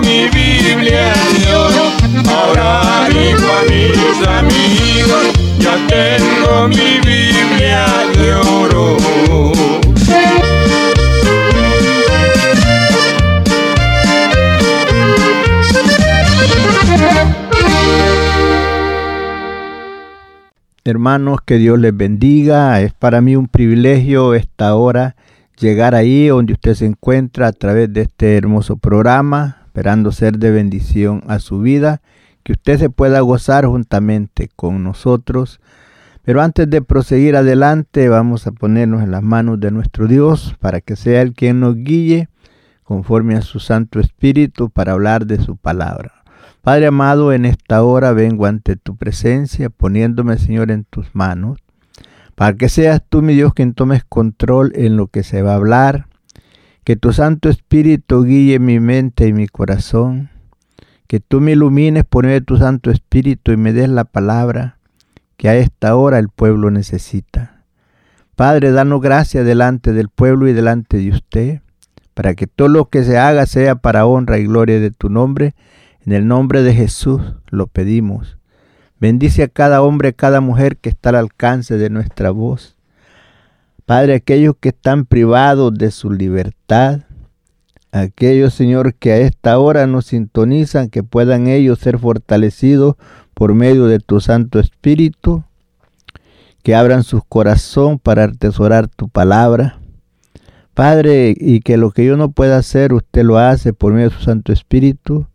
mi Biblia. Ahora digo a mis amigos, ya tengo mi Biblia de oro. Hermanos, que Dios les bendiga. Es para mí un privilegio esta hora llegar ahí donde usted se encuentra a través de este hermoso programa, esperando ser de bendición a su vida, que usted se pueda gozar juntamente con nosotros. Pero antes de proseguir adelante, vamos a ponernos en las manos de nuestro Dios para que sea Él quien nos guíe conforme a su Santo Espíritu para hablar de su palabra. Padre amado, en esta hora vengo ante tu presencia, poniéndome, Señor, en tus manos, para que seas tú, mi Dios, quien tomes control en lo que se va a hablar, que tu Santo Espíritu guíe mi mente y mi corazón, que tú me ilumines por medio de tu Santo Espíritu y me des la palabra que a esta hora el pueblo necesita. Padre, danos gracia delante del pueblo y delante de usted, para que todo lo que se haga sea para honra y gloria de tu nombre, en el nombre de Jesús lo pedimos. Bendice a cada hombre, a cada mujer que está al alcance de nuestra voz. Padre, aquellos que están privados de su libertad, aquellos, Señor, que a esta hora nos sintonizan, que puedan ellos ser fortalecidos por medio de tu Santo Espíritu, que abran su corazón para atesorar tu palabra. Padre, y que lo que yo no pueda hacer, usted lo hace por medio de su Santo Espíritu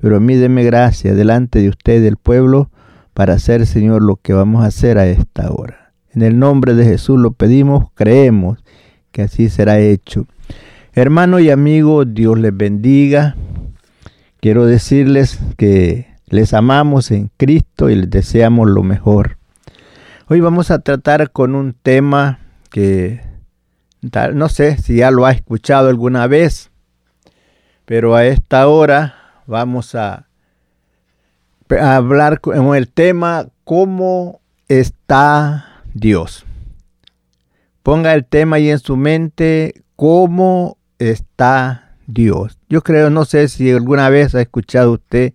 pero a mí deme gracia delante de usted del pueblo para hacer, Señor, lo que vamos a hacer a esta hora. En el nombre de Jesús lo pedimos, creemos que así será hecho. Hermano y amigo, Dios les bendiga. Quiero decirles que les amamos en Cristo y les deseamos lo mejor. Hoy vamos a tratar con un tema que no sé si ya lo ha escuchado alguna vez, pero a esta hora vamos a, a hablar con el tema ¿Cómo está Dios? Ponga el tema ahí en su mente, ¿cómo está Dios? Yo creo, no sé si alguna vez ha escuchado usted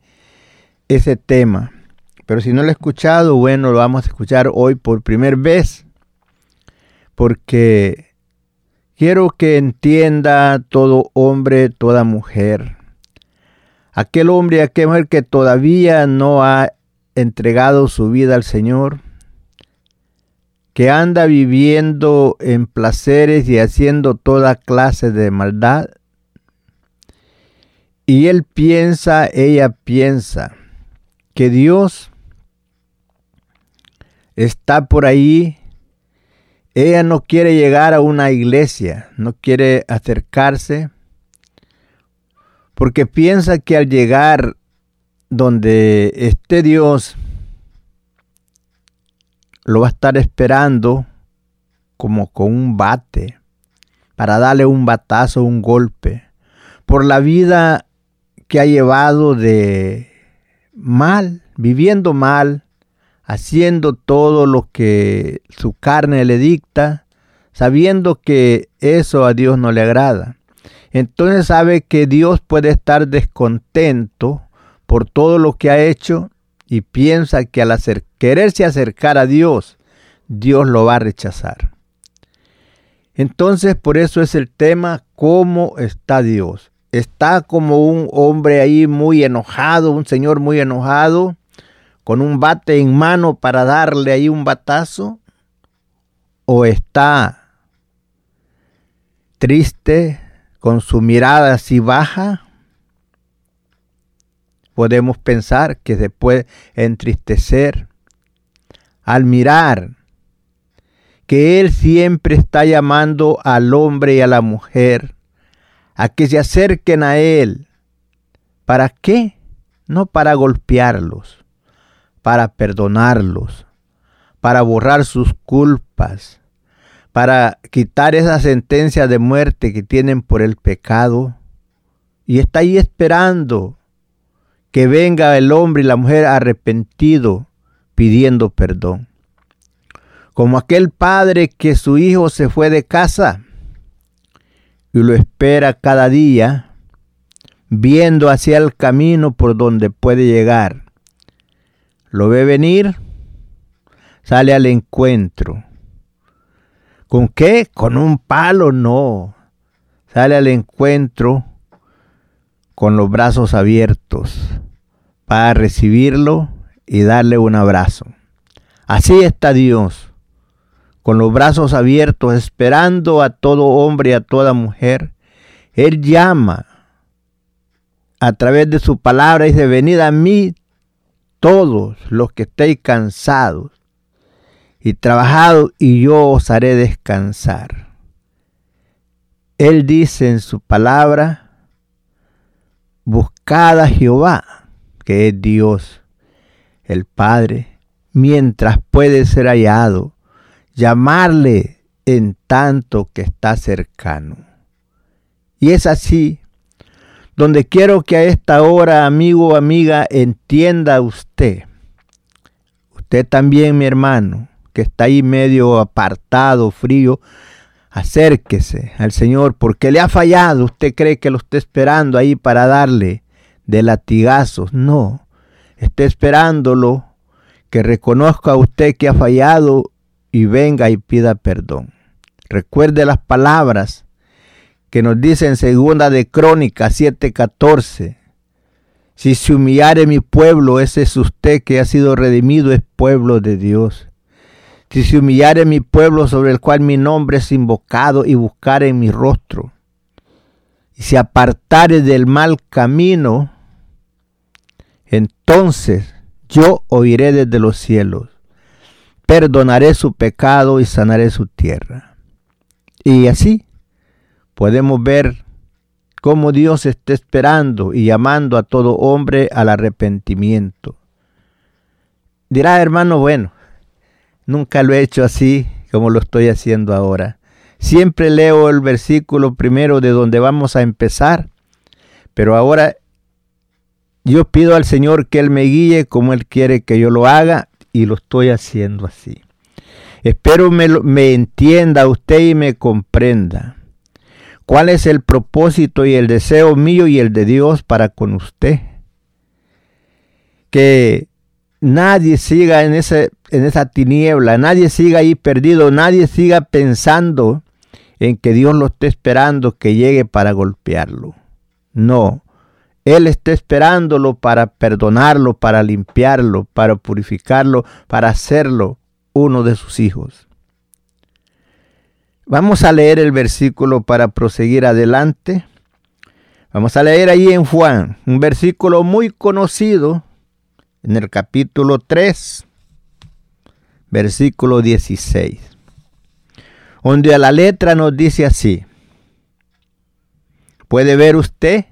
ese tema, pero si no lo ha escuchado, bueno, lo vamos a escuchar hoy por primera vez, porque quiero que entienda todo hombre, toda mujer, aquel hombre aquella mujer que todavía no ha entregado su vida al Señor, que anda viviendo en placeres y haciendo toda clase de maldad, Y él piensa, ella piensa, que Dios está por ahí. Ella no quiere llegar a una iglesia, no quiere acercarse, porque piensa que al llegar donde esté Dios, lo va a estar esperando como con un bate, para darle un batazo, un golpe, por la vida que ha llevado de mal, viviendo mal, haciendo todo lo que su carne le dicta, sabiendo que eso a Dios no le agrada. Entonces sabe que Dios puede estar descontento por todo lo que ha hecho y piensa que al quererse acercar a Dios, Dios lo va a rechazar. Entonces por eso es el tema, ¿cómo está Dios? Está como un hombre ahí muy enojado, un señor muy enojado, con un bate en mano para darle ahí un batazo, o está triste, con su mirada así baja, podemos pensar que se puede entristecer al mirar que Él siempre está llamando al hombre y a la mujer a que se acerquen a Él. ¿Para qué? No para golpearlos, para perdonarlos, para borrar sus culpas, para quitar esa sentencia de muerte que tienen por el pecado. Y está ahí esperando que venga el hombre y la mujer arrepentido pidiendo perdón. Como aquel padre que su hijo se fue de casa y lo espera cada día, viendo hacia el camino por donde puede llegar. Lo ve venir, sale al encuentro. ¿Con qué? Con un palo, no. Sale al encuentro con los brazos abiertos para recibirlo y darle un abrazo. Así está Dios, con los brazos abiertos, esperando a todo hombre y a toda mujer. Él llama a través de su palabra y dice, venid a mí todos los que estéis cansados y trabajados, y yo os haré descansar. Él dice en su palabra, buscad a Jehová que es Dios, el Padre, mientras puede ser hallado, llamarle en tanto que está cercano. Y es así, donde quiero que a esta hora, amigo o amiga, entienda usted, usted también, mi hermano, que está ahí medio apartado, frío, acérquese al Señor, porque le ha fallado, usted cree que lo está esperando ahí para darle de latigazos, no. Esté esperándolo, que reconozca a usted que ha fallado y venga y pida perdón. Recuerde las palabras que nos dice en segunda de Crónicas 7:14. Si se humillare mi pueblo, ese es usted que ha sido redimido, es pueblo de Dios. Si se humillare mi pueblo sobre el cual mi nombre es invocado y buscare en mi rostro, y se apartare del mal camino, entonces yo oiré desde los cielos, perdonaré su pecado y sanaré su tierra. Y así podemos ver cómo Dios está esperando y llamando a todo hombre al arrepentimiento. Dirá, hermano, bueno, nunca lo he hecho así como lo estoy haciendo ahora. Siempre leo el versículo primero de donde vamos a empezar, pero ahora yo pido al Señor que Él me guíe como Él quiere que yo lo haga y lo estoy haciendo así. Espero me, me entienda usted y me comprenda. ¿Cuál es el propósito y el deseo mío y el de Dios para con usted? Que nadie siga en, ese, en esa tiniebla, nadie siga ahí perdido, nadie siga pensando en que Dios lo esté esperando que llegue para golpearlo. No, él está esperándolo para perdonarlo, para limpiarlo, para purificarlo, para hacerlo uno de sus hijos. Vamos a leer el versículo para proseguir adelante. Vamos a leer ahí en Juan, un versículo muy conocido, en el capítulo 3, versículo 16, donde a la letra nos dice así, puede ver usted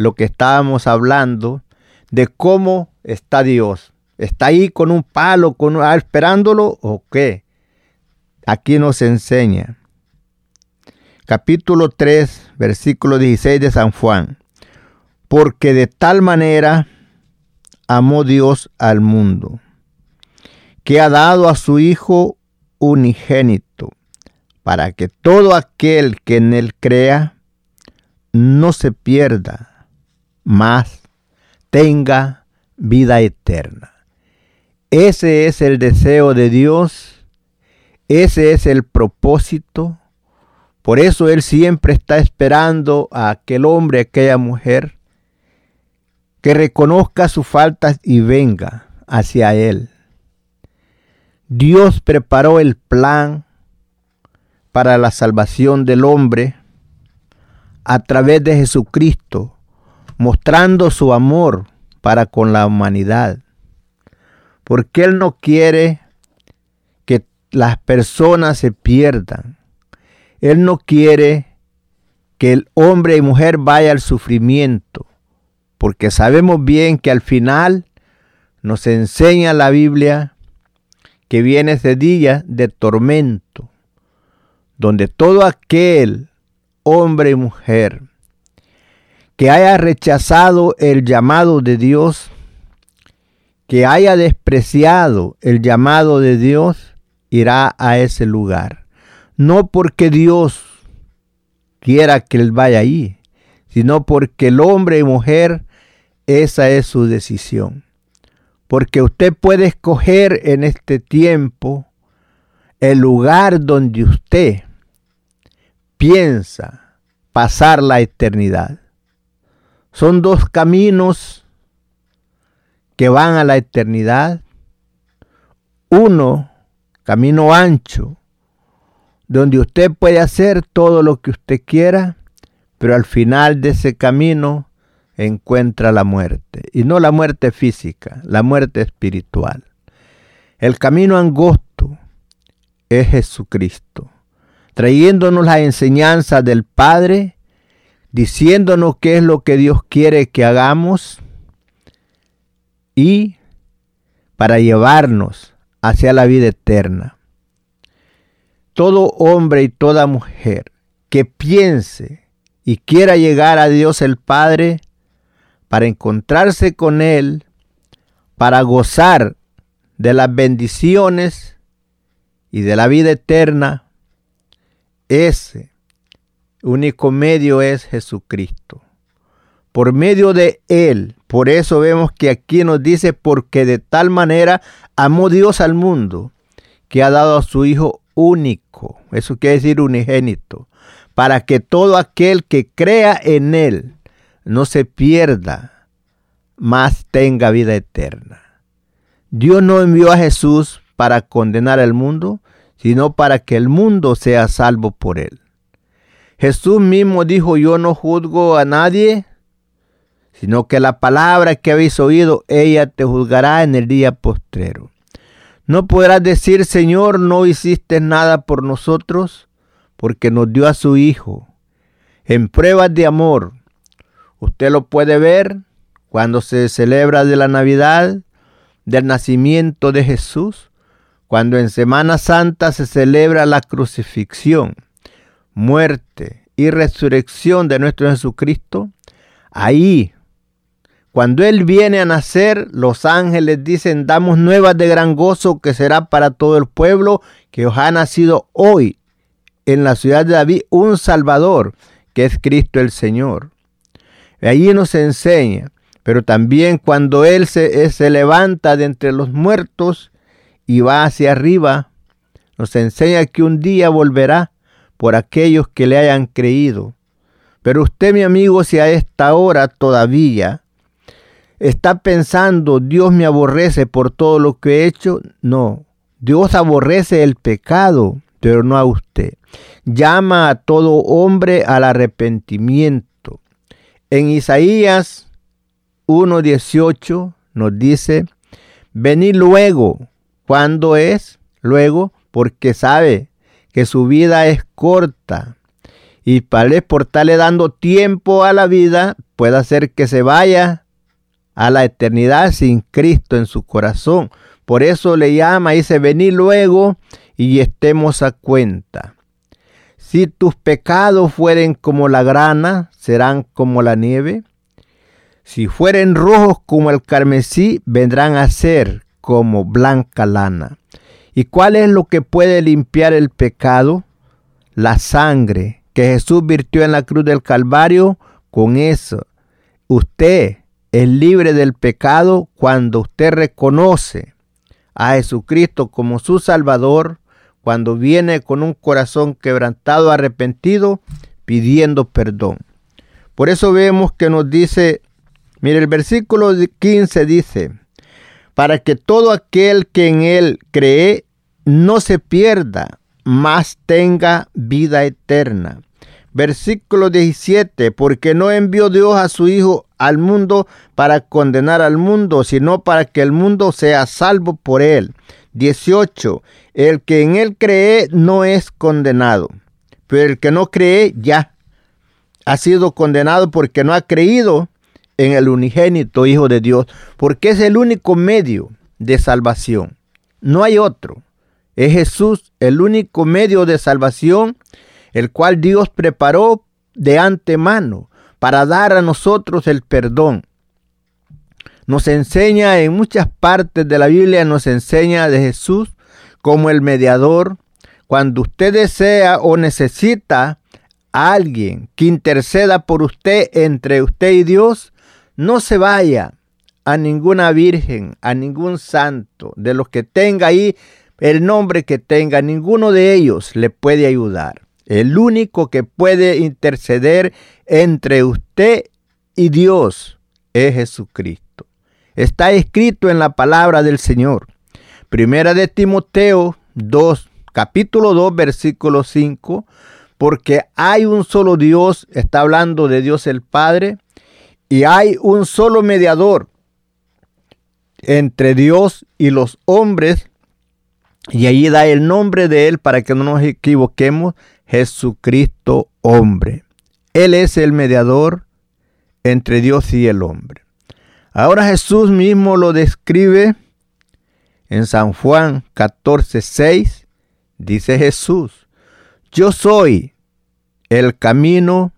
lo que estábamos hablando de cómo está Dios. ¿Está ahí con un palo, con, ah, esperándolo o qué? Aquí nos enseña. Capítulo 3, versículo 16 de San Juan. Porque de tal manera amó Dios al mundo, que ha dado a su Hijo unigénito, para que todo aquel que en él crea no se pierda, mas tenga vida eterna. Ese es el deseo de Dios, ese es el propósito. Por eso Él siempre está esperando a aquel hombre, a aquella mujer, que reconozca sus faltas y venga hacia Él. Dios preparó el plan para la salvación del hombre a través de Jesucristo, mostrando su amor para con la humanidad porque Él no quiere que las personas se pierdan. Él no quiere que el hombre y mujer vaya al sufrimiento, porque sabemos bien que al final nos enseña la Biblia que viene ese día de tormento, donde todo aquel hombre y mujer que haya rechazado el llamado de Dios, que haya despreciado el llamado de Dios irá a ese lugar. No porque Dios quiera que él vaya ahí, sino porque el hombre y mujer, esa es su decisión. Porque usted puede escoger en este tiempo el lugar donde usted piensa pasar la eternidad. Son dos caminos que van a la eternidad. Uno, camino ancho, donde usted puede hacer todo lo que usted quiera, pero al final de ese camino encuentra la muerte. Y no la muerte física, la muerte espiritual. El camino angosto es Jesucristo, trayéndonos la enseñanza del Padre, diciéndonos qué es lo que Dios quiere que hagamos y para llevarnos hacia la vida eterna. Todo hombre y toda mujer que piense y quiera llegar a Dios el Padre para encontrarse con Él, para gozar de las bendiciones y de la vida eterna, ese único medio es Jesucristo por medio de Él. Por eso vemos que aquí nos dice, porque de tal manera amó Dios al mundo, que ha dado a su Hijo único, eso quiere decir unigénito, para que todo aquel que crea en Él no se pierda, mas tenga vida eterna. Dios no envió a Jesús para condenar al mundo, sino para que el mundo sea salvo por Él. Jesús mismo dijo, yo no juzgo a nadie, sino que la palabra que habéis oído, ella te juzgará en el día postrero. No podrás decir, Señor, no hiciste nada por nosotros, porque nos dio a su Hijo. En pruebas de amor, usted lo puede ver cuando se celebra de la Navidad, del nacimiento de Jesús, cuando en Semana Santa se celebra la crucifixión, muerte y resurrección de nuestro Jesucristo, ahí cuando Él viene a nacer, los ángeles dicen, damos nuevas de gran gozo que será para todo el pueblo, que os ha nacido hoy en la ciudad de David un Salvador, que es Cristo el Señor. Allí nos enseña, pero también cuando Él se, se levanta de entre los muertos y va hacia arriba, nos enseña que un día volverá por aquellos que le hayan creído. Pero usted, mi amigo, si a esta hora todavía está pensando, Dios me aborrece por todo lo que he hecho. No, Dios aborrece el pecado, pero no a usted. Llama a todo hombre al arrepentimiento. En Isaías 1.18 nos dice, venid luego, ¿cuándo es? Luego, porque sabe que su vida es corta y para por estarle dando tiempo a la vida, puede hacer que se vaya a la eternidad sin Cristo en su corazón. Por eso le llama, y dice, vení luego y estemos a cuenta. Si tus pecados fueren como la grana, serán como la nieve. Si fueren rojos como el carmesí, vendrán a ser como blanca lana. ¿Y cuál es lo que puede limpiar el pecado? La sangre que Jesús virtió en la cruz del Calvario. Con eso, usted es libre del pecado cuando usted reconoce a Jesucristo como su Salvador, cuando viene con un corazón quebrantado, arrepentido, pidiendo perdón. Por eso vemos que nos dice, mire el versículo 15 dice, para que todo aquel que en él cree no se pierda, mas tenga vida eterna. Versículo 17, porque no envió Dios a su Hijo al mundo para condenar al mundo, sino para que el mundo sea salvo por él. 18, el que en él cree no es condenado, pero el que no cree ya ha sido condenado porque no ha creído en el unigénito Hijo de Dios, porque es el único medio de salvación. No hay otro. Es Jesús el único medio de salvación, el cual Dios preparó de antemano para dar a nosotros el perdón. Nos enseña en muchas partes de la Biblia, nos enseña de Jesús como el mediador. Cuando usted desea o necesita a alguien que interceda por usted entre usted y Dios, no se vaya a ninguna virgen, a ningún santo, de los que tenga ahí el nombre que tenga, ninguno de ellos le puede ayudar. El único que puede interceder entre usted y Dios es Jesucristo. Está escrito en la palabra del Señor. Primera de Timoteo 2, capítulo 2, versículo 5. Porque hay un solo Dios, está hablando de Dios el Padre, y hay un solo mediador entre Dios y los hombres, y allí da el nombre de Él para que no nos equivoquemos, Jesucristo hombre. Él es el mediador entre Dios y el hombre. Ahora Jesús mismo lo describe en San Juan 14, 6. Dice Jesús, yo soy el camino,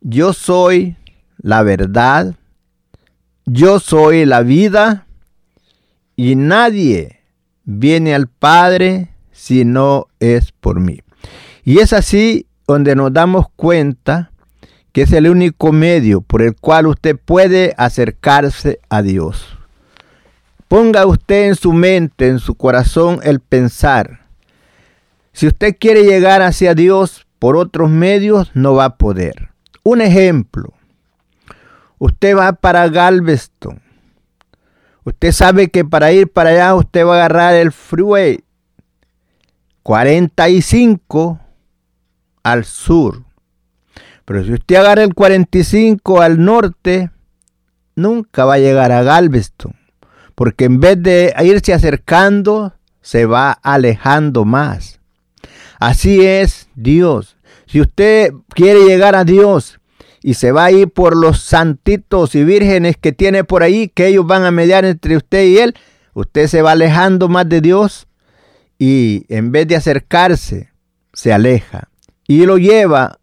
yo soy la verdad, yo soy la vida y nadie viene al Padre si no es por mí. Y es así donde nos damos cuenta que es el único medio por el cual usted puede acercarse a Dios. Ponga usted en su mente, en su corazón, el pensar. Si usted quiere llegar hacia Dios por otros medios, no va a poder. Un ejemplo. Usted va para Galveston Usted sabe que para ir para allá usted va a agarrar el freeway 45 al sur. Pero si usted agarra el 45 al norte, nunca va a llegar a Galveston. Porque en vez de irse acercando, se va alejando más. Así es Dios. Si usted quiere llegar a Dios y se va a ir por los santitos y vírgenes que tiene por ahí, que ellos van a mediar entre usted y él, usted se va alejando más de Dios y en vez de acercarse, se aleja. Y lo lleva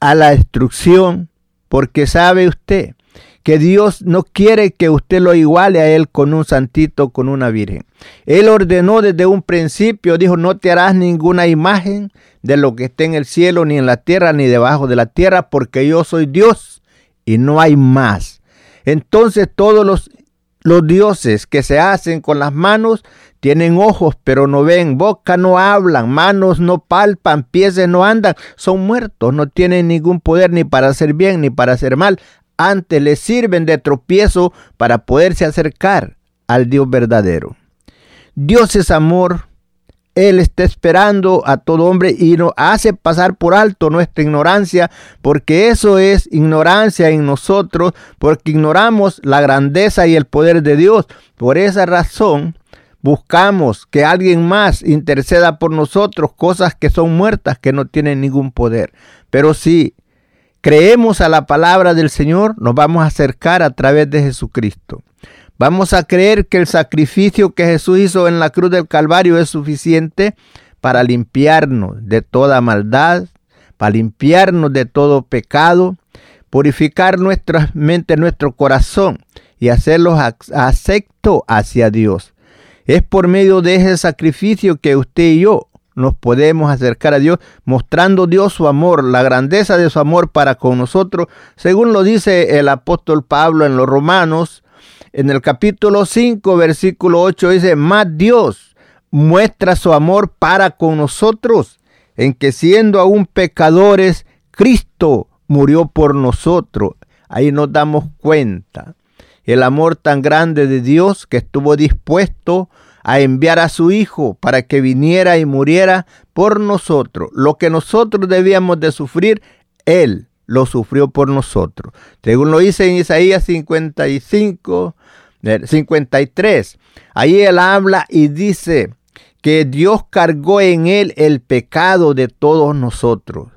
a la destrucción porque sabe usted que Dios no quiere que usted lo iguale a Él con un santito, con una virgen. Él ordenó desde un principio, dijo, no te harás ninguna imagen de lo que esté en el cielo, ni en la tierra, ni debajo de la tierra, porque yo soy Dios y no hay más. Entonces todos los, los dioses que se hacen con las manos tienen ojos pero no ven, boca no hablan, manos no palpan, pies no andan, son muertos, no tienen ningún poder ni para hacer bien ni para hacer mal antes le sirven de tropiezo para poderse acercar al Dios verdadero. Dios es amor, Él está esperando a todo hombre y nos hace pasar por alto nuestra ignorancia, porque eso es ignorancia en nosotros, porque ignoramos la grandeza y el poder de Dios. Por esa razón, buscamos que alguien más interceda por nosotros, cosas que son muertas, que no tienen ningún poder. Pero si creemos a la palabra del Señor, nos vamos a acercar a través de Jesucristo. Vamos a creer que el sacrificio que Jesús hizo en la cruz del Calvario es suficiente para limpiarnos de toda maldad, para limpiarnos de todo pecado, purificar nuestra mente, nuestro corazón y hacerlos acepto hacia Dios. Es por medio de ese sacrificio que usted y yo nos podemos acercar a Dios, mostrando Dios su amor, la grandeza de su amor para con nosotros, según lo dice el apóstol Pablo en los Romanos en el capítulo 5, versículo 8 dice, más Dios muestra su amor para con nosotros, en que siendo aún pecadores, Cristo murió por nosotros. Ahí nos damos cuenta el amor tan grande de Dios que estuvo dispuesto a enviar a su Hijo para que viniera y muriera por nosotros. Lo que nosotros debíamos de sufrir, Él lo sufrió por nosotros. Según lo dice en Isaías 55, 53. Ahí él habla y dice que Dios cargó en él el pecado de todos nosotros.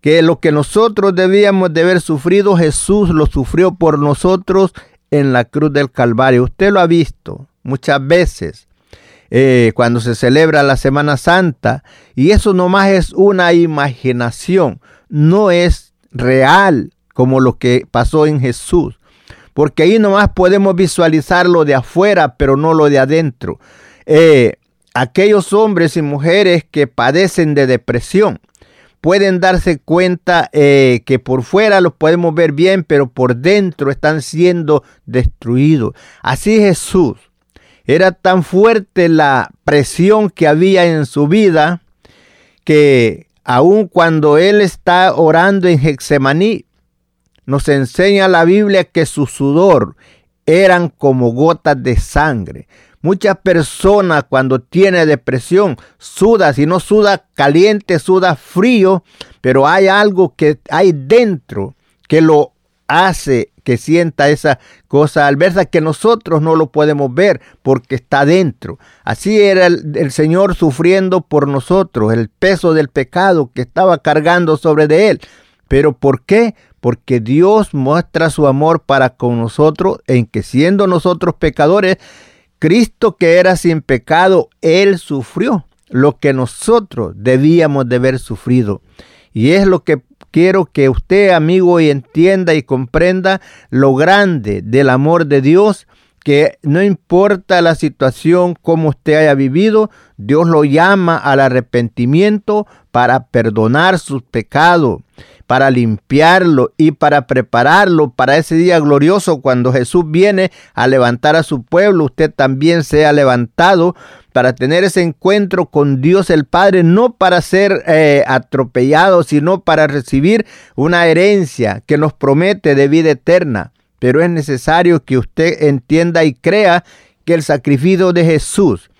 Que lo que nosotros debíamos de haber sufrido, Jesús lo sufrió por nosotros en la cruz del Calvario. Usted lo ha visto muchas veces. Eh, cuando se celebra la Semana Santa y eso nomás es una imaginación, no es real como lo que pasó en Jesús porque ahí nomás podemos visualizar lo de afuera, pero no lo de adentro. Eh, aquellos hombres y mujeres que padecen de depresión pueden darse cuenta eh, que por fuera los podemos ver bien, pero por dentro están siendo destruidos. Así Jesús. Era tan fuerte la presión que había en su vida que aun cuando él está orando en Hexemaní, nos enseña la Biblia que su sudor eran como gotas de sangre. Muchas personas cuando tiene depresión suda, si no suda caliente, suda frío, pero hay algo que hay dentro que lo hace que sienta esa cosa adversa que nosotros no lo podemos ver porque está dentro. Así era el, el, Señor sufriendo por nosotros el peso del pecado que estaba cargando sobre de él. ¿Pero por qué? porque Dios muestra su amor para con nosotros en que siendo nosotros pecadores, Cristo que era sin pecado, Él sufrió lo que nosotros debíamos de haber sufrido. Y es lo que quiero que usted, amigo, entienda y comprenda lo grande del amor de Dios, que no importa la situación como usted haya vivido, Dios lo llama al arrepentimiento para perdonar sus pecados para limpiarlo y para prepararlo para ese día glorioso cuando Jesús viene a levantar a su pueblo, usted también sea levantado para tener ese encuentro con Dios el Padre, no para ser eh, atropellado, sino para recibir una herencia que nos promete de vida eterna. Pero es necesario que usted entienda y crea que el sacrificio de Jesús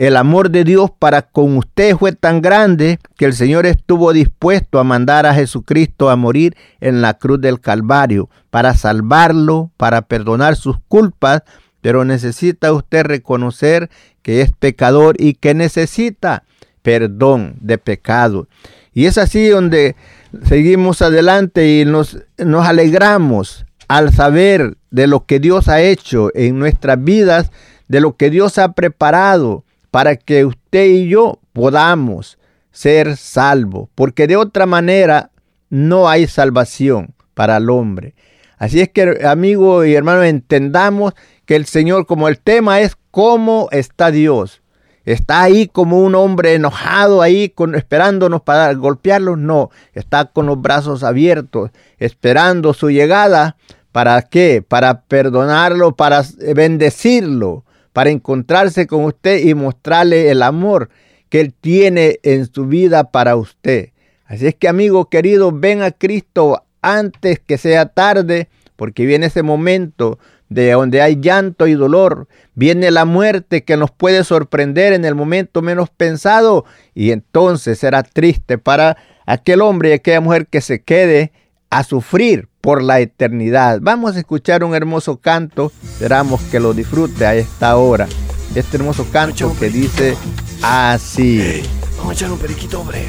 el amor de Dios para con usted fue tan grande que el Señor estuvo dispuesto a mandar a Jesucristo a morir en la cruz del Calvario para salvarlo, para perdonar sus culpas, pero necesita usted reconocer que es pecador y que necesita perdón de pecado. Y es así donde seguimos adelante y nos, nos alegramos al saber de lo que Dios ha hecho en nuestras vidas, de lo que Dios ha preparado para que usted y yo podamos ser salvos, porque de otra manera no hay salvación para el hombre. Así es que, amigos y hermanos, entendamos que el Señor, como el tema es cómo está Dios, está ahí como un hombre enojado ahí con, esperándonos para golpearlos, no, está con los brazos abiertos, esperando su llegada. ¿Para qué? Para perdonarlo, para bendecirlo, para encontrarse con usted y mostrarle el amor que Él tiene en su vida para usted. Así es que amigo querido, ven a Cristo antes que sea tarde, porque viene ese momento de donde hay llanto y dolor. Viene la muerte que nos puede sorprender en el momento menos pensado y entonces será triste para aquel hombre y aquella mujer que se quede a sufrir por la eternidad. Vamos a escuchar un hermoso canto, esperamos que lo disfrute a esta hora. Este hermoso canto que dice así. vamos a echar un periquito, hombre.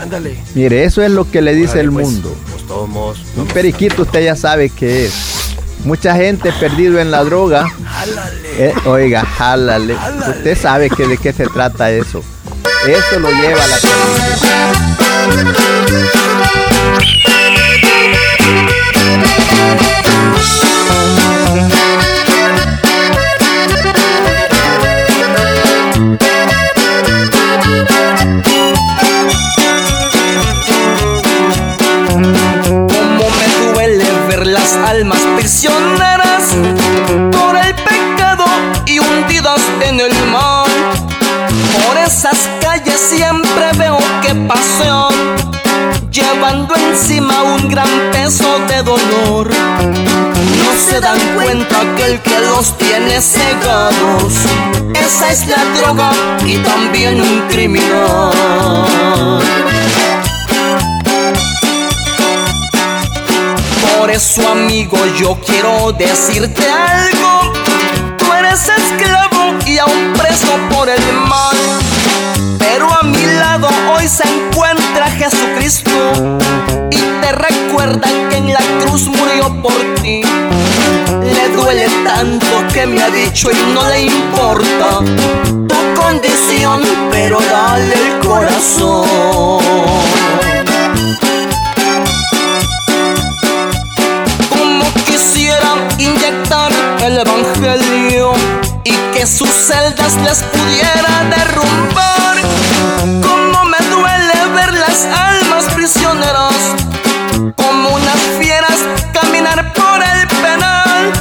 Ándale. Mire, eso es lo que le dice el pues, mundo. Pues un periquito usted ya sabe que es. Mucha gente perdido en la droga. Eh, oiga, jálale. Usted sabe que de qué se trata eso. Eso lo lleva a la almas No se dan cuenta que el que los tiene cegados, esa es la droga y también un criminal. Por eso, amigo, yo quiero decirte algo. Tú eres esclavo y aún preso por el mal. Pero a mi lado hoy se encuentra Jesucristo que en la cruz murió por ti. Le duele tanto que me ha dicho y no le importa tu condición, pero dale el corazón. inyectar el evangelio y que sus celdas les pudiera derrumbar. Como me duele ver las almas prisioneras, como unas fieras caminar por el penal.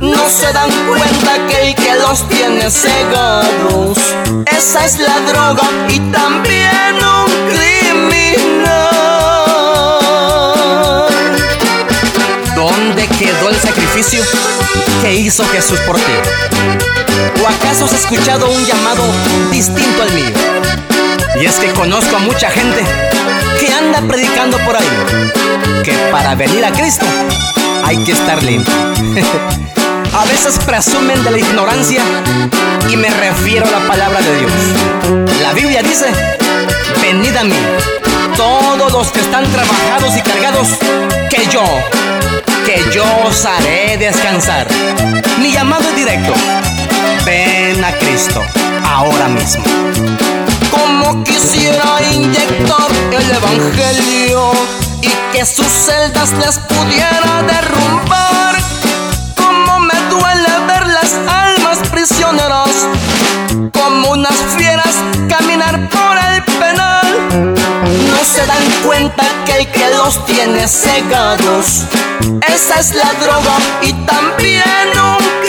No se dan cuenta que el que los tiene cegados, esa es la droga y también un criminal. ¿Dónde quedó el sacrificio que hizo Jesús por ti? ¿O acaso has escuchado un llamado distinto al mío? Y es que conozco a mucha gente que anda predicando por ahí que para venir a Cristo hay que estar limpio. a veces presumen de la ignorancia y me refiero a la palabra de Dios. La Biblia dice, venid a mí, todos los que están trabajados y cargados, que yo que yo os haré descansar. Mi llamado es directo. Ven a Cristo ahora mismo. Como quisiera inyectar el Evangelio y que sus celdas les pudiera derrumbar. Como me duele ver las almas prisioneras, como unas fieras caminar por el penal. No se dan cuenta que el que los tiene cegados esa es la droga y también un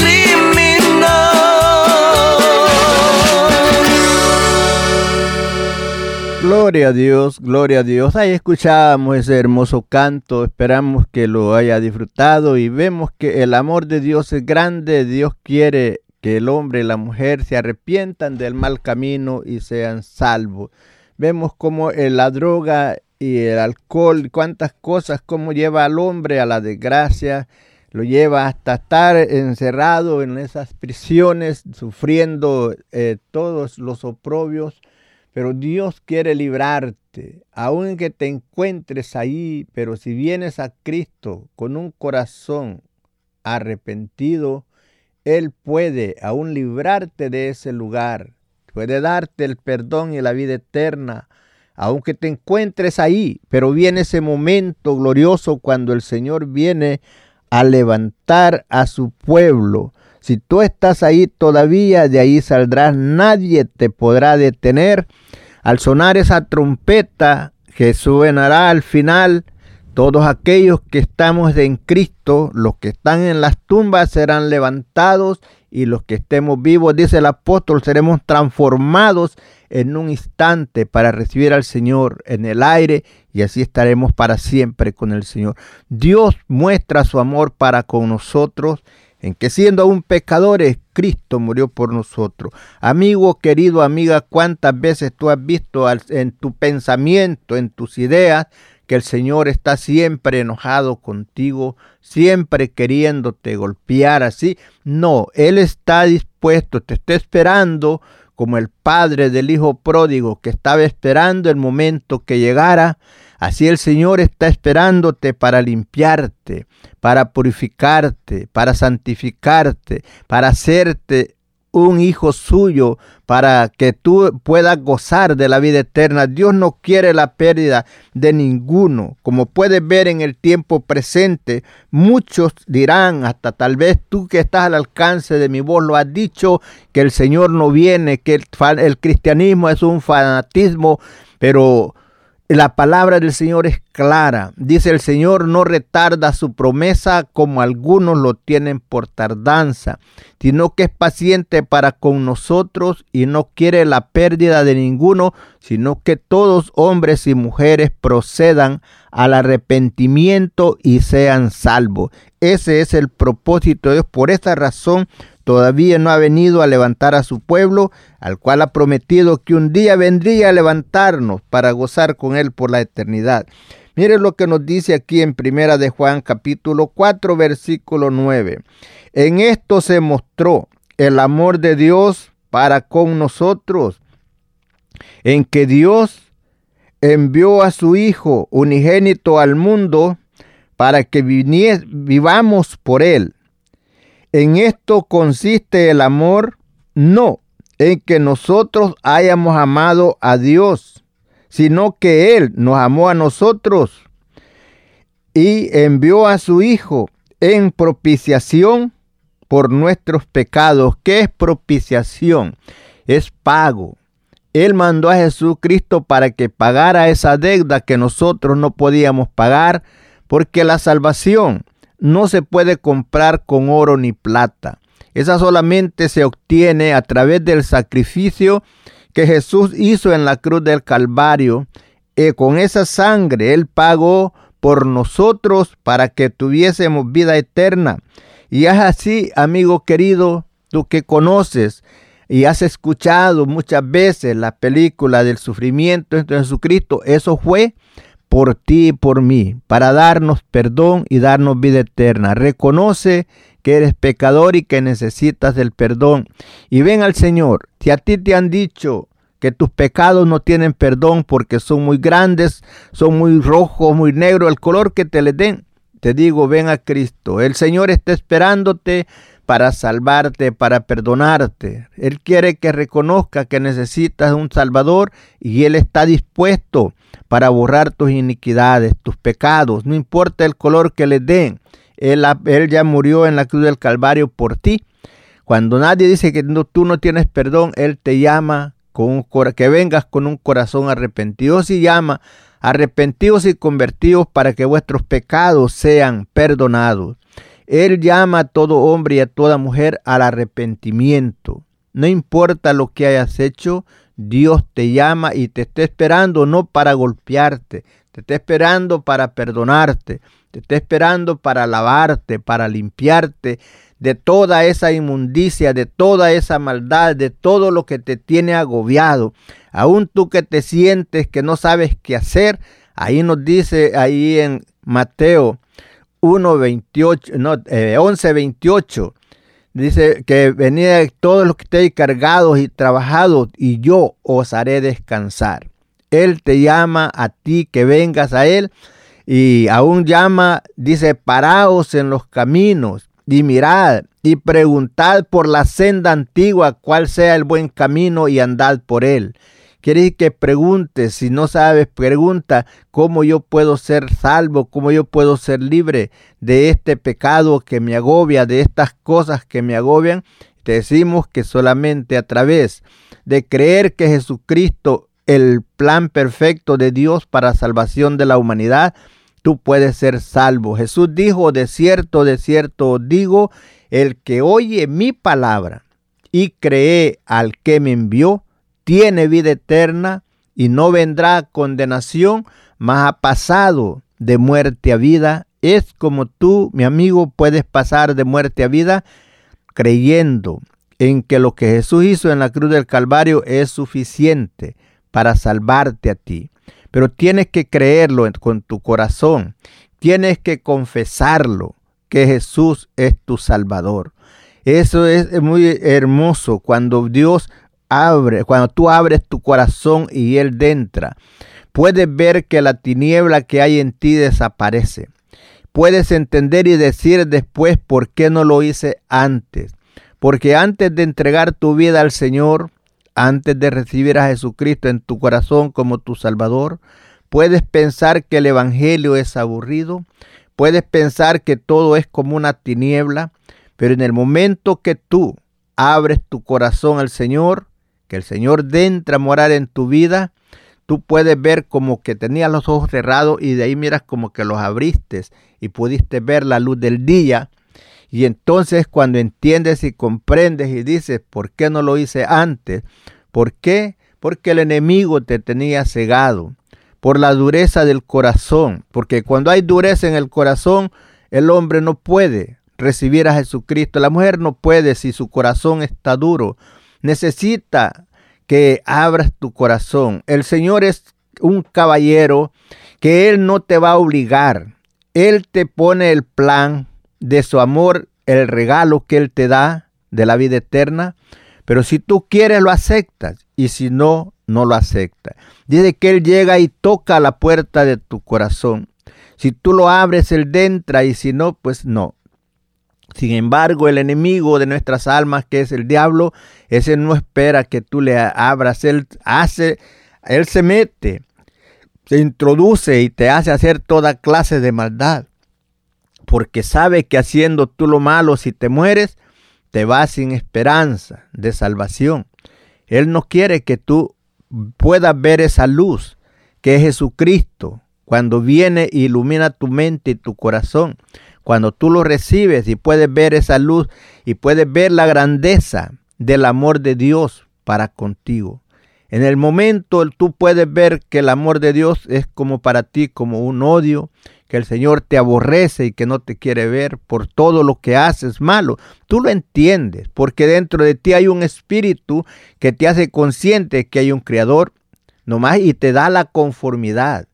Gloria a Dios, gloria a Dios. Ahí escuchamos ese hermoso canto. Esperamos que lo haya disfrutado y vemos que el amor de Dios es grande. Dios quiere que el hombre y la mujer se arrepientan del mal camino y sean salvos. Vemos como la droga y el alcohol, cuántas cosas, cómo lleva al hombre a la desgracia, lo lleva hasta estar encerrado en esas prisiones, sufriendo eh, todos los oprobios. Pero Dios quiere librarte, aunque te encuentres ahí, pero si vienes a Cristo con un corazón arrepentido, Él puede aún librarte de ese lugar, puede darte el perdón y la vida eterna aunque te encuentres ahí, pero viene ese momento glorioso cuando el Señor viene a levantar a su pueblo. Si tú estás ahí todavía, de ahí saldrás, nadie te podrá detener. Al sonar esa trompeta que suenará al final, todos aquellos que estamos en Cristo, los que están en las tumbas serán levantados y los que estemos vivos, dice el apóstol, seremos transformados en un instante para recibir al Señor en el aire y así estaremos para siempre con el Señor. Dios muestra su amor para con nosotros en que siendo aún pecadores, Cristo murió por nosotros. Amigo, querido, amiga, ¿cuántas veces tú has visto en tu pensamiento, en tus ideas, que el Señor está siempre enojado contigo, siempre queriéndote golpear así? No, Él está dispuesto, te está esperando como el padre del hijo pródigo que estaba esperando el momento que llegara Así el Señor está esperándote para limpiarte, para purificarte, para santificarte, para hacerte un hijo suyo, para que tú puedas gozar de la vida eterna. Dios no quiere la pérdida de ninguno. Como puedes ver en el tiempo presente, muchos dirán, hasta tal vez tú que estás al alcance de mi voz lo has dicho, que el Señor no viene, que el, el cristianismo es un fanatismo, pero la palabra del Señor es clara. Dice el Señor no retarda su promesa como algunos lo tienen por tardanza, sino que es paciente para con nosotros y no quiere la pérdida de ninguno, sino que todos hombres y mujeres procedan al arrepentimiento y sean salvos. Ese es el propósito de Dios. Por esta razón todavía no ha venido a levantar a su pueblo, al cual ha prometido que un día vendría a levantarnos para gozar con él por la eternidad. Mire lo que nos dice aquí en Primera de Juan capítulo 4 versículo 9. En esto se mostró el amor de Dios para con nosotros, en que Dios envió a su Hijo unigénito al mundo para que vivamos por él. ¿En esto consiste el amor? No, en que nosotros hayamos amado a Dios, sino que Él nos amó a nosotros y envió a su Hijo en propiciación por nuestros pecados. ¿Qué es propiciación? Es pago. Él mandó a Jesucristo para que pagara esa deuda que nosotros no podíamos pagar, porque la salvación no se puede comprar con oro ni plata. Esa solamente se obtiene a través del sacrificio que Jesús hizo en la cruz del Calvario. Y con esa sangre Él pagó por nosotros para que tuviésemos vida eterna. Y es así, amigo querido, tú que conoces y has escuchado muchas veces la película del sufrimiento de Jesucristo, eso fue por ti y por mí, para darnos perdón y darnos vida eterna. Reconoce que eres pecador y que necesitas del perdón. Y ven al Señor. Si a ti te han dicho que tus pecados no tienen perdón porque son muy grandes, son muy rojos, muy negros, el color que te le den, te digo, ven a Cristo. El Señor está esperándote para salvarte, para perdonarte. Él quiere que reconozca que necesitas un Salvador y Él está dispuesto para borrar tus iniquidades, tus pecados, no importa el color que le den. Él, ya murió en la cruz del Calvario por ti. Cuando nadie dice que tú no tienes perdón, Él te llama con un, que vengas con un corazón arrepentido. Si llama arrepentidos y convertidos para que vuestros pecados sean perdonados. Él llama a todo hombre y a toda mujer al arrepentimiento. No importa lo que hayas hecho, Dios te llama y te está esperando no para golpearte, te está esperando para perdonarte, te está esperando para lavarte, para limpiarte de toda esa inmundicia, de toda esa maldad, de todo lo que te tiene agobiado. Aún tú que te sientes que no sabes qué hacer, ahí nos dice ahí en Mateo 1.28, no, 11.28. Eh, Dice que venid todos los que estéis cargados y trabajados y yo os haré descansar. Él te llama a ti que vengas a Él y aún llama, dice, paraos en los caminos y mirad y preguntad por la senda antigua cuál sea el buen camino y andad por él. Quiere que preguntes, si no sabes, pregunta cómo yo puedo ser salvo, cómo yo puedo ser libre de este pecado que me agobia, de estas cosas que me agobian. Te decimos que solamente a través de creer que Jesucristo, el plan perfecto de Dios para salvación de la humanidad, tú puedes ser salvo. Jesús dijo, de cierto, de cierto digo, el que oye mi palabra y cree al que me envió, tiene vida eterna y no vendrá condenación, mas ha pasado de muerte a vida. es como tú, mi amigo, puedes pasar de muerte a vida creyendo en que lo que Jesús hizo en la cruz del Calvario es suficiente para salvarte a ti. Pero tienes que creerlo con tu corazón. Tienes que confesarlo que Jesús es tu Salvador. Eso es muy hermoso cuando Dios cuando tú abres tu corazón y Él entra. Puedes ver que la tiniebla que hay en ti desaparece. Puedes entender y decir después por qué no lo hice antes. Porque antes de entregar tu vida al Señor, antes de recibir a Jesucristo en tu corazón como tu Salvador, puedes pensar que el Evangelio es aburrido, puedes pensar que todo es como una tiniebla, pero en el momento que tú abres tu corazón al Señor, que el Señor entra a morar en tu vida, tú puedes ver como que tenías los ojos cerrados y de ahí miras como que los abriste y pudiste ver la luz del día. Y entonces cuando entiendes y comprendes y dices, ¿por qué no lo hice antes? ¿Por qué? Porque el enemigo te tenía cegado por la dureza del corazón. Porque cuando hay dureza en el corazón, el hombre no puede recibir a Jesucristo. La mujer no puede si su corazón está duro. Necesita que abras tu corazón. El Señor es un caballero que Él no te va a obligar. Él te pone el plan de su amor, el regalo que Él te da de la vida eterna. Pero si tú quieres, lo aceptas. Y si no, no lo aceptas. Dice que Él llega y toca la puerta de tu corazón. Si tú lo abres, Él entra. Y si no, pues no. Sin embargo, el enemigo de nuestras almas, que es el diablo, ese no espera que tú le abras. Él hace, él se mete, se introduce y te hace hacer toda clase de maldad. Porque sabe que haciendo tú lo malo, si te mueres, te vas sin esperanza de salvación. Él no quiere que tú puedas ver esa luz que es Jesucristo cuando viene e ilumina tu mente y tu corazón. Cuando tú lo recibes y puedes ver esa luz y puedes ver la grandeza del amor de Dios para contigo. En el momento tú puedes ver que el amor de Dios es como para ti como un odio, que el Señor te aborrece y que no te quiere ver por todo lo que haces malo. Tú lo entiendes, porque dentro de ti hay un espíritu que te hace consciente que hay un creador, nomás y te da la conformidad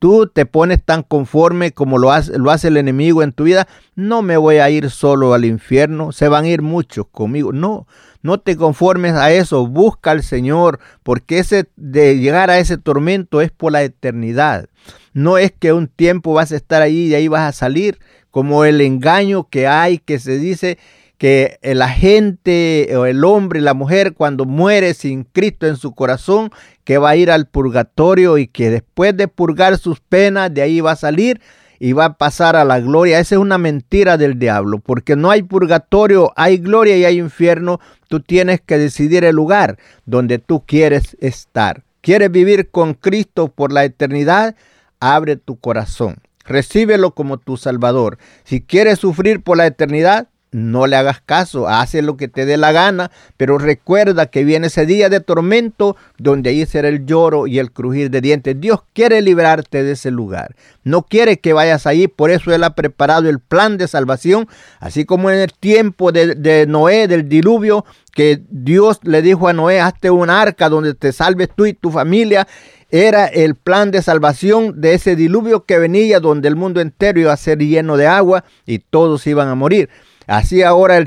tú te pones tan conforme como lo hace, lo hace el enemigo en tu vida, no me voy a ir solo al infierno, se van a ir muchos conmigo. No, no te conformes a eso, busca al Señor, porque ese de llegar a ese tormento es por la eternidad. No es que un tiempo vas a estar ahí y ahí vas a salir, como el engaño que hay, que se dice que la gente o el hombre, la mujer, cuando muere sin Cristo en su corazón, que va a ir al purgatorio y que después de purgar sus penas, de ahí va a salir y va a pasar a la gloria. Esa es una mentira del diablo, porque no hay purgatorio, hay gloria y hay infierno. Tú tienes que decidir el lugar donde tú quieres estar. ¿Quieres vivir con Cristo por la eternidad? Abre tu corazón. Recíbelo como tu Salvador. Si quieres sufrir por la eternidad, no le hagas caso, hace lo que te dé la gana, pero recuerda que viene ese día de tormento donde ahí será el lloro y el crujir de dientes. Dios quiere librarte de ese lugar, no quiere que vayas ahí, por eso Él ha preparado el plan de salvación, así como en el tiempo de, de Noé, del diluvio, que Dios le dijo a Noé, hazte un arca donde te salves tú y tu familia era el plan de salvación de ese diluvio que venía donde el mundo entero iba a ser lleno de agua y todos iban a morir. Así ahora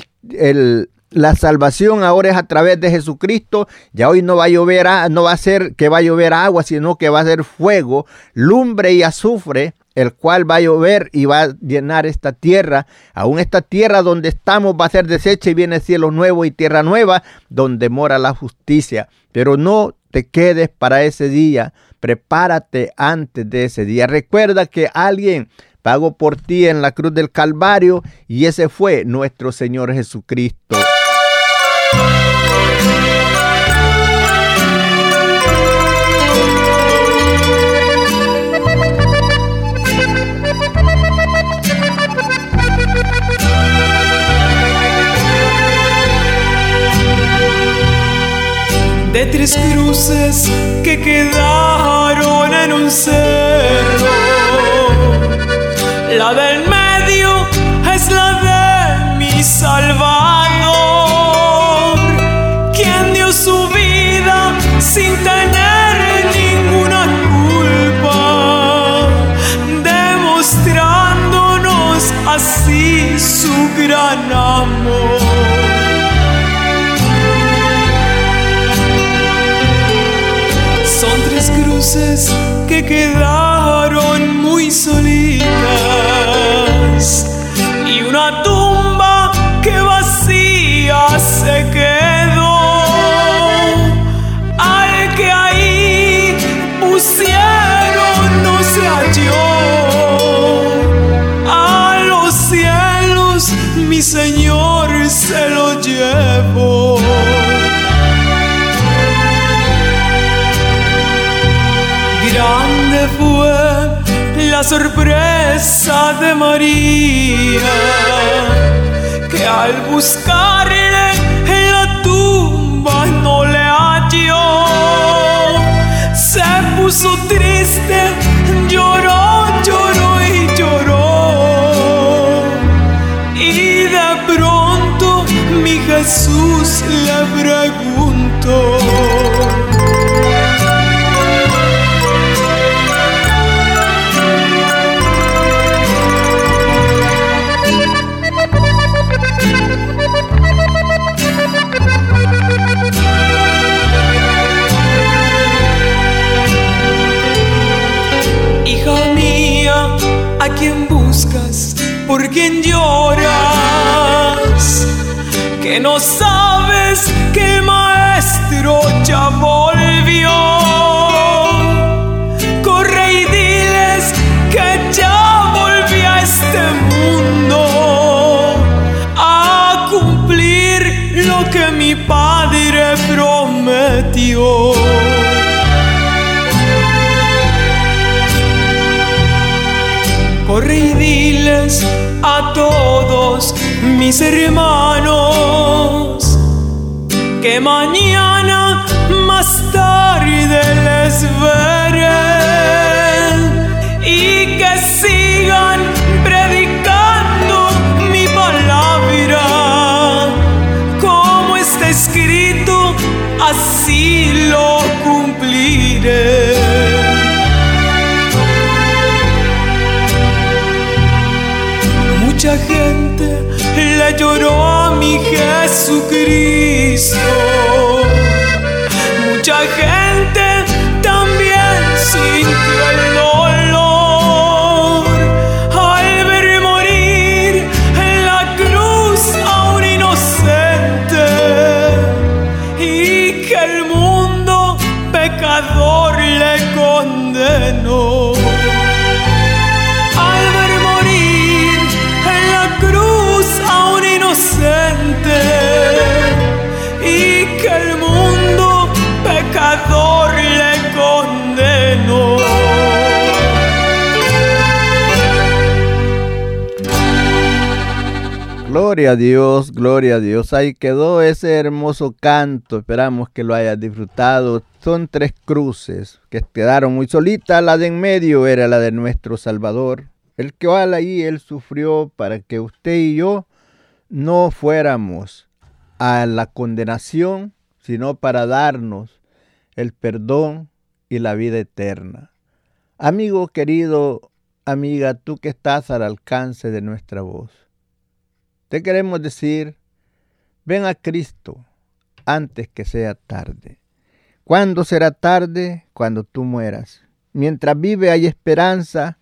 la salvación ahora es a través de Jesucristo. Ya hoy no va a llover, no va a ser que va a llover agua, sino que va a ser fuego, lumbre y azufre, el cual va a llover y va a llenar esta tierra. Aún esta tierra donde estamos va a ser deshecha y viene cielo nuevo y tierra nueva, donde mora la justicia. Pero no te quedes para ese día. Prepárate antes de ese día. Recuerda que alguien pagó por ti en la cruz del Calvario y ese fue nuestro Señor Jesucristo. de tres cruces que quedaron en un cerro Salvador, quien dio su vida sin tener ninguna culpa, demostrándonos así su gran amor. Son tres cruces que quedan la sorpresa de María, que al buscarle en la tumba no le halló. Se puso triste, lloró, lloró y lloró. Y de pronto mi Jesús le preguntó. ¿Por quién lloras? Que no sabes que el maestro ya volvió. Corre y diles que ya volví a este mundo a cumplir lo que mi padre prometió. Corre y diles a todos mis hermanos que mañana más tarde les veré y que sigan predicando mi palabra como está escrito así lo cumpliré. Lloró mi Jesucristo. Gloria a Dios, gloria a Dios. Ahí quedó ese hermoso canto. Esperamos que lo hayas disfrutado. Son tres cruces que quedaron muy solitas. La de en medio era la de nuestro Salvador. El que ahí, Él sufrió para que usted y yo no fuéramos a la condenación, sino para darnos el perdón y la vida eterna. Amigo querido, amiga, tú que estás al alcance de nuestra voz. Te queremos decir, ven a Cristo antes que sea tarde. ¿Cuándo será tarde? Cuando tú mueras. Mientras vive hay esperanza,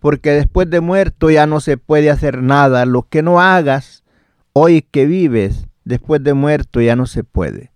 porque después de muerto ya no se puede hacer nada. Lo que no hagas hoy que vives, después de muerto ya no se puede.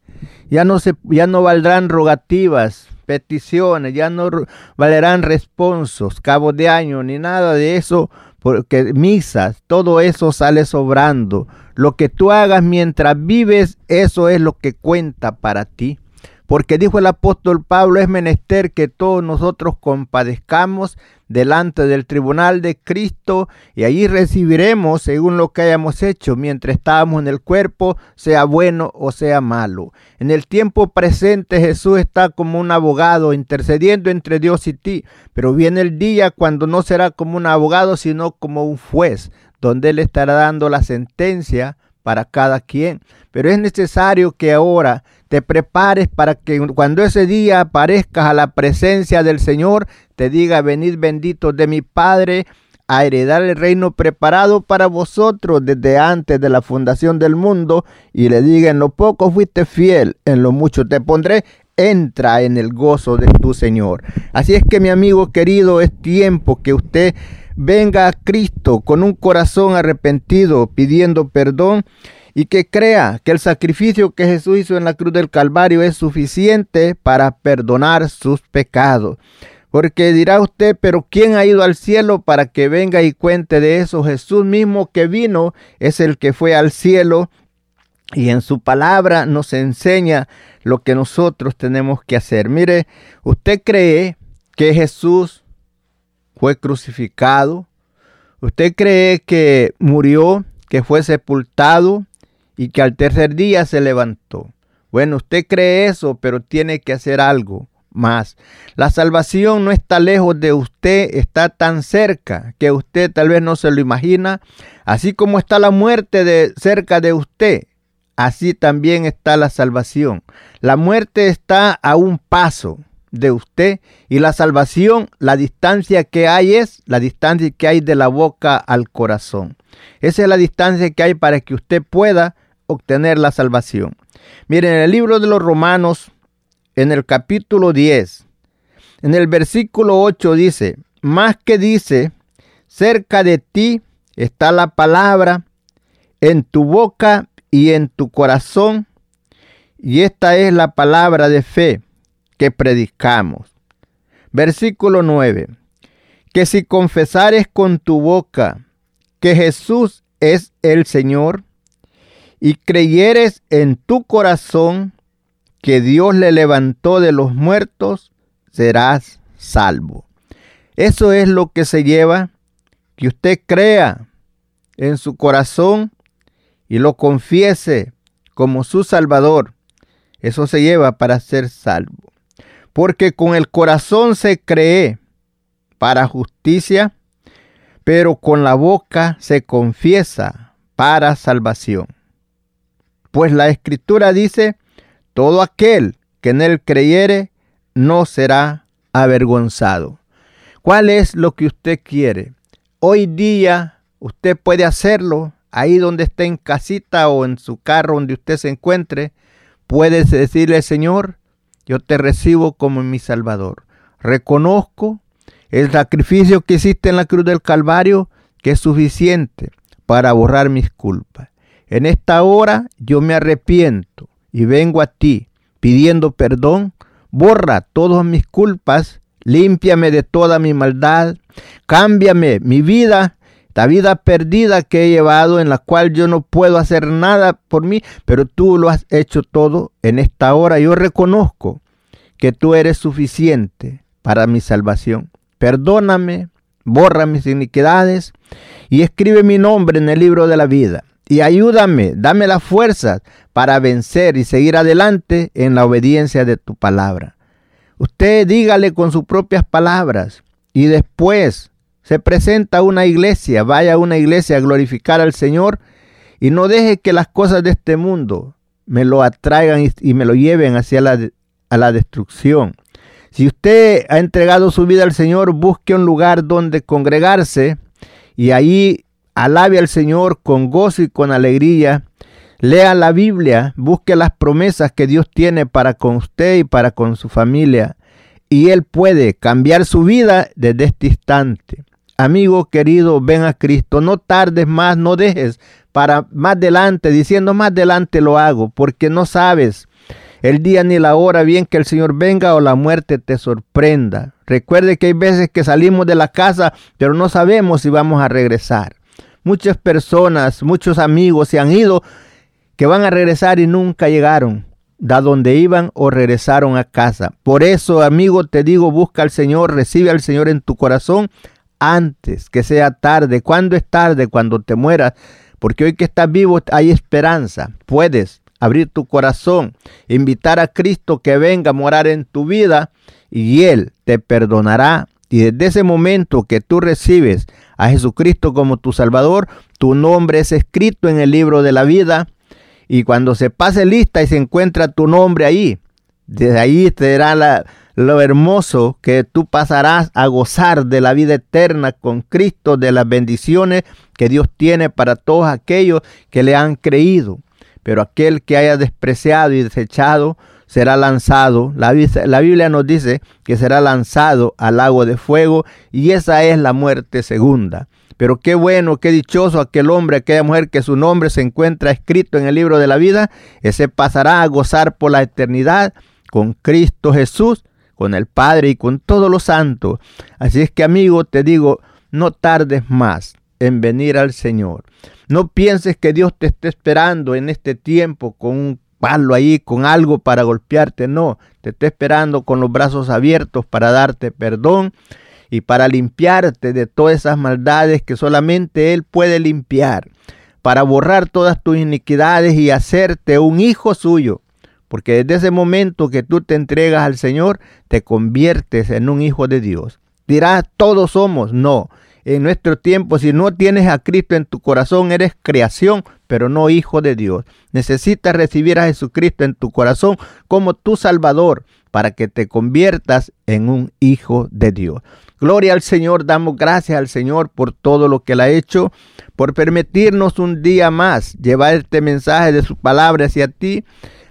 Ya no, se, ya no valdrán rogativas, peticiones, ya no valerán responsos, cabos de año, ni nada de eso, porque misas, todo eso sale sobrando. Lo que tú hagas mientras vives, eso es lo que cuenta para ti. Porque dijo el apóstol Pablo, es menester que todos nosotros compadezcamos delante del tribunal de Cristo y allí recibiremos según lo que hayamos hecho mientras estábamos en el cuerpo, sea bueno o sea malo. En el tiempo presente Jesús está como un abogado intercediendo entre Dios y ti, pero viene el día cuando no será como un abogado, sino como un juez, donde Él estará dando la sentencia para cada quien. Pero es necesario que ahora te prepares para que cuando ese día aparezcas a la presencia del Señor, te diga, venid benditos de mi Padre a heredar el reino preparado para vosotros desde antes de la fundación del mundo y le diga, en lo poco fuiste fiel, en lo mucho te pondré, entra en el gozo de tu Señor. Así es que mi amigo querido, es tiempo que usted venga a Cristo con un corazón arrepentido, pidiendo perdón y que crea que el sacrificio que Jesús hizo en la cruz del Calvario es suficiente para perdonar sus pecados. Porque dirá usted, pero ¿quién ha ido al cielo para que venga y cuente de eso? Jesús mismo que vino es el que fue al cielo y en su palabra nos enseña lo que nosotros tenemos que hacer. Mire, usted cree que Jesús fue crucificado, usted cree que murió, que fue sepultado y que al tercer día se levantó. Bueno, usted cree eso, pero tiene que hacer algo más. La salvación no está lejos de usted, está tan cerca que usted tal vez no se lo imagina. Así como está la muerte de cerca de usted, así también está la salvación. La muerte está a un paso de usted y la salvación, la distancia que hay es la distancia que hay de la boca al corazón. Esa es la distancia que hay para que usted pueda obtener la salvación. Miren, en el libro de los Romanos, en el capítulo 10, en el versículo 8 dice, más que dice, cerca de ti está la palabra, en tu boca y en tu corazón, y esta es la palabra de fe que predicamos. Versículo 9. Que si confesares con tu boca que Jesús es el Señor, y creyeres en tu corazón que Dios le levantó de los muertos, serás salvo. Eso es lo que se lleva, que usted crea en su corazón y lo confiese como su Salvador. Eso se lleva para ser salvo. Porque con el corazón se cree para justicia, pero con la boca se confiesa para salvación. Pues la escritura dice, todo aquel que en él creyere no será avergonzado. ¿Cuál es lo que usted quiere? Hoy día usted puede hacerlo ahí donde esté en casita o en su carro donde usted se encuentre. Puede decirle, Señor, yo te recibo como mi Salvador. Reconozco el sacrificio que hiciste en la cruz del Calvario, que es suficiente para borrar mis culpas. En esta hora yo me arrepiento y vengo a ti pidiendo perdón. Borra todas mis culpas, límpiame de toda mi maldad, cámbiame mi vida, la vida perdida que he llevado en la cual yo no puedo hacer nada por mí, pero tú lo has hecho todo en esta hora. Yo reconozco que tú eres suficiente para mi salvación. Perdóname, borra mis iniquidades y escribe mi nombre en el libro de la vida y ayúdame, dame la fuerza para vencer y seguir adelante en la obediencia de tu palabra. Usted dígale con sus propias palabras y después se presenta a una iglesia, vaya a una iglesia a glorificar al Señor y no deje que las cosas de este mundo me lo atraigan y, me lo lleven hacia la, a la destrucción. Si usted ha entregado su vida al Señor, busque un lugar donde congregarse y ahí alabe al Señor con gozo y con alegría. Lea la Biblia, busque las promesas que Dios tiene para con usted y para con su familia. Y Él puede cambiar su vida desde este instante. Amigo querido, ven a Cristo. No tardes más, no dejes para más adelante, diciendo más adelante lo hago, porque no sabes el día ni la hora bien que el Señor venga o la muerte te sorprenda. Recuerde que hay veces que salimos de la casa, pero no sabemos si vamos a regresar. Muchas personas, muchos amigos se han ido que van a regresar y nunca llegaron da donde iban o regresaron a casa. Por eso, amigo, te digo, busca al Señor, recibe al Señor en tu corazón antes que sea tarde. ¿Cuándo es tarde? Cuando te mueras. Porque hoy que estás vivo hay esperanza. Puedes abrir tu corazón, invitar a Cristo que venga a morar en tu vida y Él te perdonará. Y desde ese momento que tú recibes a Jesucristo como tu Salvador, tu nombre es escrito en el libro de la vida. Y cuando se pase lista y se encuentra tu nombre ahí, desde ahí te lo hermoso que tú pasarás a gozar de la vida eterna con Cristo, de las bendiciones que Dios tiene para todos aquellos que le han creído. Pero aquel que haya despreciado y desechado será lanzado, la, la, Biblia nos dice que será lanzado al lago de fuego y esa es la muerte segunda. Pero qué bueno, qué dichoso aquel hombre, aquella mujer que su nombre se encuentra escrito en el libro de la vida, ese pasará a gozar por la eternidad con Cristo Jesús, con el Padre y con todos los santos. Así es que amigo, te digo, no tardes más en venir al Señor. No pienses que Dios te esté esperando en este tiempo con un palo ahí, con algo para golpearte. No, te está esperando con los brazos abiertos para darte perdón y para limpiarte de todas esas maldades que solamente Él puede limpiar, para borrar todas tus iniquidades y hacerte un hijo suyo. Porque desde ese momento que tú te entregas al Señor, te conviertes en un hijo de Dios. Dirás, todos somos. No, en nuestro tiempo, si no tienes a Cristo en tu corazón, eres creación, pero no hijo de Dios. Necesitas recibir a Jesucristo en tu corazón como tu Salvador para que te conviertas en un hijo de Dios. Gloria al Señor, damos gracias al Señor por todo lo que Él ha hecho, por permitirnos un día más llevar este mensaje de su palabra hacia ti.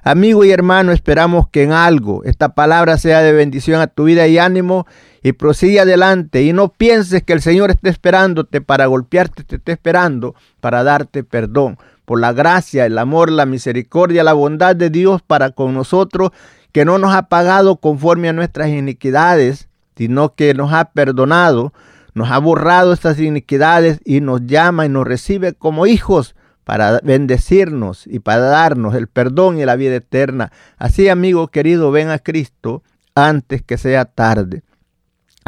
Amigo y hermano, esperamos que en algo esta palabra sea de bendición a tu vida y ánimo y prosigue adelante y no pienses que el Señor esté esperándote para golpearte, te esté esperando para darte perdón. Por la gracia, el amor, la misericordia, la bondad de Dios para con nosotros, que no nos ha pagado conforme a nuestras iniquidades, sino que nos ha perdonado, nos ha borrado estas iniquidades y nos llama y nos recibe como hijos para bendecirnos y para darnos el perdón y la vida eterna. Así, amigo querido, ven a Cristo antes que sea tarde.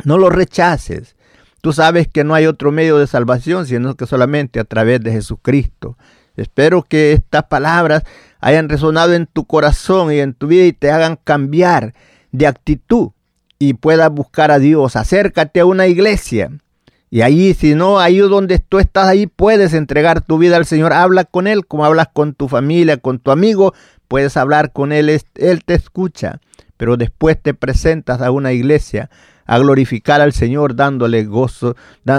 No lo rechaces. Tú sabes que no hay otro medio de salvación sino que solamente a través de Jesucristo. Espero que estas palabras hayan resonado en tu corazón y en tu vida y te hagan cambiar de actitud y puedas buscar a Dios. Acércate a una iglesia. Y ahí, si no, ahí donde tú estás, ahí puedes entregar tu vida al Señor. Habla con Él como hablas con tu familia, con tu amigo. Puedes hablar con Él, Él te escucha. Pero después te presentas a una iglesia a glorificar al Señor dándole gozo,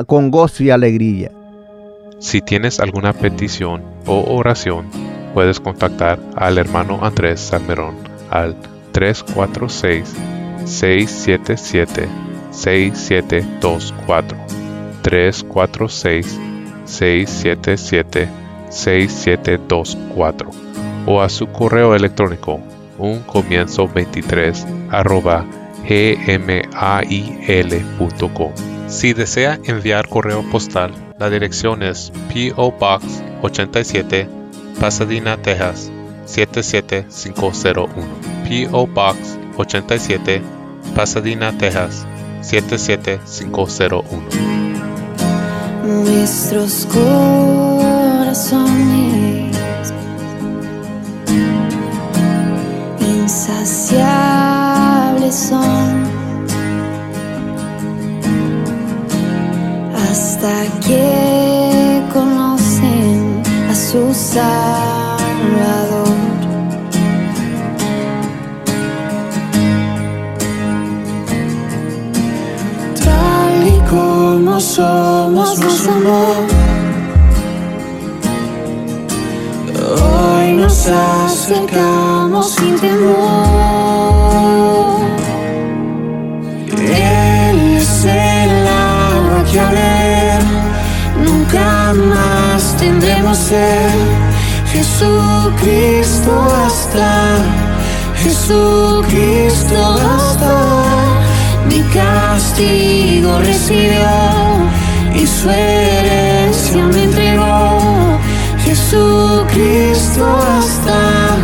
con gozo y alegría. Si tienes alguna petición o oración, puedes contactar al hermano Andrés Salmerón al 346 677 6724 346 677 6724 o a su correo electrónico un comienzo 23 arroba gmail.com. Si desea enviar correo postal, la dirección es PO Box 87 Pasadena, Texas 77501. PO Box 87 Pasadena, Texas 77501. Nuestros corazones hasta que conocen a su Salvador. como somos nos. Hoy nos acercamos sin temor. Él es el agua que nunca más tendremos ser. Jesucristo hasta, Jesucristo hasta mi castigo recibió y su herencia me entregó. Jesucristo hasta,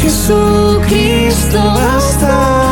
Jesucristo hasta.